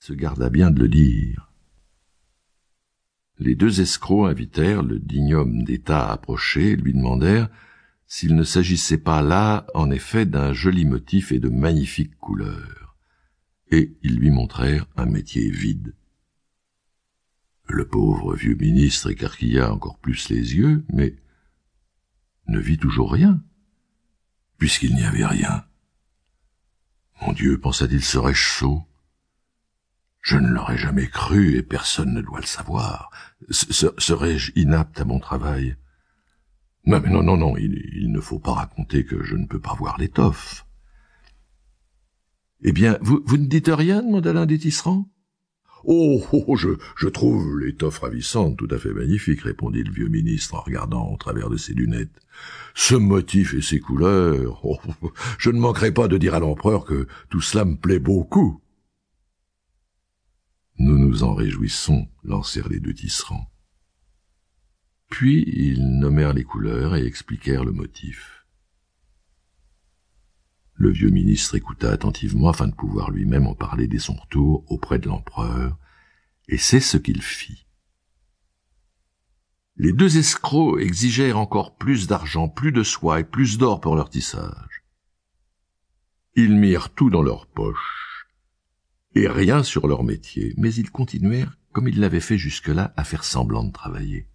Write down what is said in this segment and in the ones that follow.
se garda bien de le dire. Les deux escrocs invitèrent le digne homme d'État à approcher et lui demandèrent s'il ne s'agissait pas là, en effet, d'un joli motif et de magnifiques couleurs. Et ils lui montrèrent un métier vide. Le pauvre vieux ministre écarquilla encore plus les yeux, mais ne vit toujours rien, puisqu'il n'y avait rien. Mon Dieu, pensa-t-il, serais-je sot? Je ne l'aurais jamais cru, et personne ne doit le savoir. Serais-je inapte à mon travail? Non, mais non, non, non, il, ne faut pas raconter que je ne peux pas voir l'étoffe. Eh bien, vous, ne dites rien demanda l'un des tisserands? Oh, oh, oh, je, trouve l'étoffe ravissante, tout à fait magnifique, répondit le vieux ministre en regardant au travers de ses lunettes. Ce motif et ses couleurs, oh, je ne manquerai pas de dire à l'empereur que tout cela me plaît beaucoup. Nous nous en réjouissons, lancèrent les deux tisserands. Puis ils nommèrent les couleurs et expliquèrent le motif. Le vieux ministre écouta attentivement afin de pouvoir lui-même en parler dès son retour auprès de l'empereur, et c'est ce qu'il fit. Les deux escrocs exigèrent encore plus d'argent, plus de soie et plus d'or pour leur tissage. Ils mirent tout dans leur poche, et rien sur leur métier, mais ils continuèrent, comme ils l'avaient fait jusque-là, à faire semblant de travailler.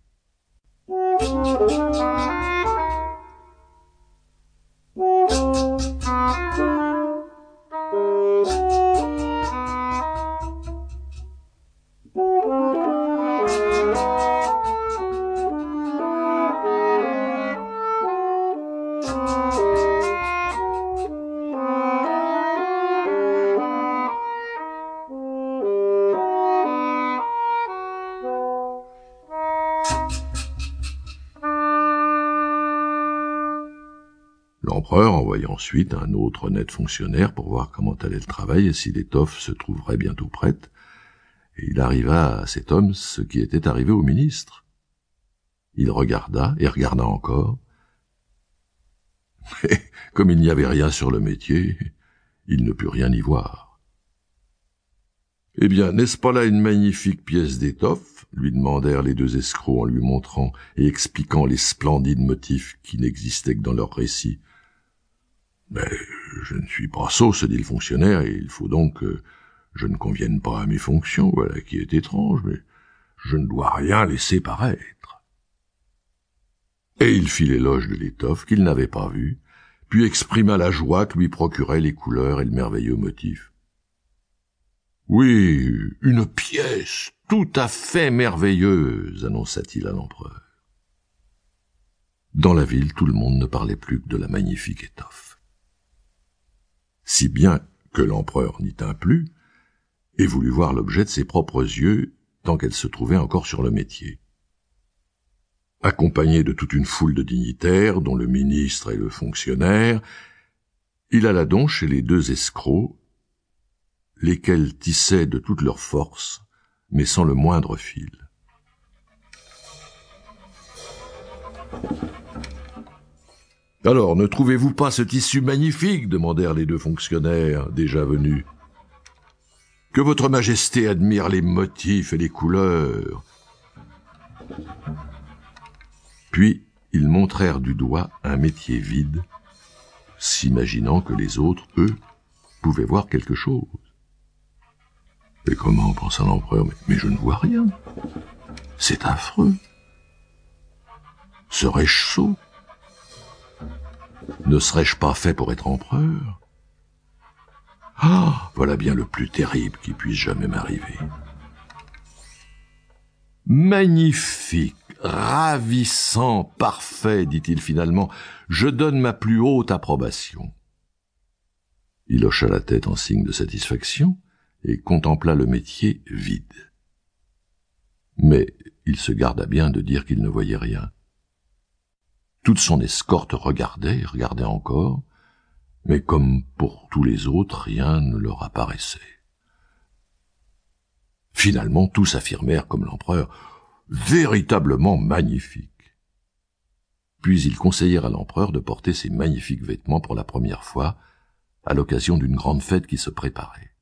L'empereur envoya ensuite un autre honnête fonctionnaire pour voir comment allait le travail et si l'étoffe se trouverait bientôt prête, et il arriva à cet homme ce qui était arrivé au ministre. Il regarda et regarda encore, mais comme il n'y avait rien sur le métier, il ne put rien y voir. Eh bien, n'est-ce pas là une magnifique pièce d'étoffe? lui demandèrent les deux escrocs en lui montrant et expliquant les splendides motifs qui n'existaient que dans leur récit. Mais je ne suis pas sot, se dit le fonctionnaire, et il faut donc que je ne convienne pas à mes fonctions, voilà qui est étrange, mais je ne dois rien laisser paraître. Et il fit l'éloge de l'étoffe qu'il n'avait pas vue, puis exprima la joie que lui procuraient les couleurs et le merveilleux motif. Oui, une pièce tout à fait merveilleuse, annonça-t-il à l'empereur. Dans la ville, tout le monde ne parlait plus que de la magnifique étoffe. Si bien que l'empereur n'y tint plus, et voulut voir l'objet de ses propres yeux tant qu'elle se trouvait encore sur le métier. Accompagné de toute une foule de dignitaires, dont le ministre et le fonctionnaire, il alla donc chez les deux escrocs lesquels tissaient de toute leur force, mais sans le moindre fil. Alors, ne trouvez-vous pas ce tissu magnifique? demandèrent les deux fonctionnaires déjà venus. Que votre majesté admire les motifs et les couleurs. Puis ils montrèrent du doigt un métier vide, s'imaginant que les autres, eux, pouvaient voir quelque chose. Et comment pensa l'empereur mais, je ne vois rien. C'est affreux. Serais-je sot? Ne serais-je pas fait pour être empereur? Ah, voilà bien le plus terrible qui puisse jamais m'arriver. Magnifique, ravissant, parfait, dit-il finalement, je donne ma plus haute approbation. Il hocha la tête en signe de satisfaction, et contempla le métier vide. Mais il se garda bien de dire qu'il ne voyait rien. Toute son escorte regardait regardait encore, mais comme pour tous les autres, rien ne leur apparaissait. Finalement, tous affirmèrent, comme l'empereur, véritablement magnifique. Puis ils conseillèrent à l'empereur de porter ces magnifiques vêtements pour la première fois, à l'occasion d'une grande fête qui se préparait.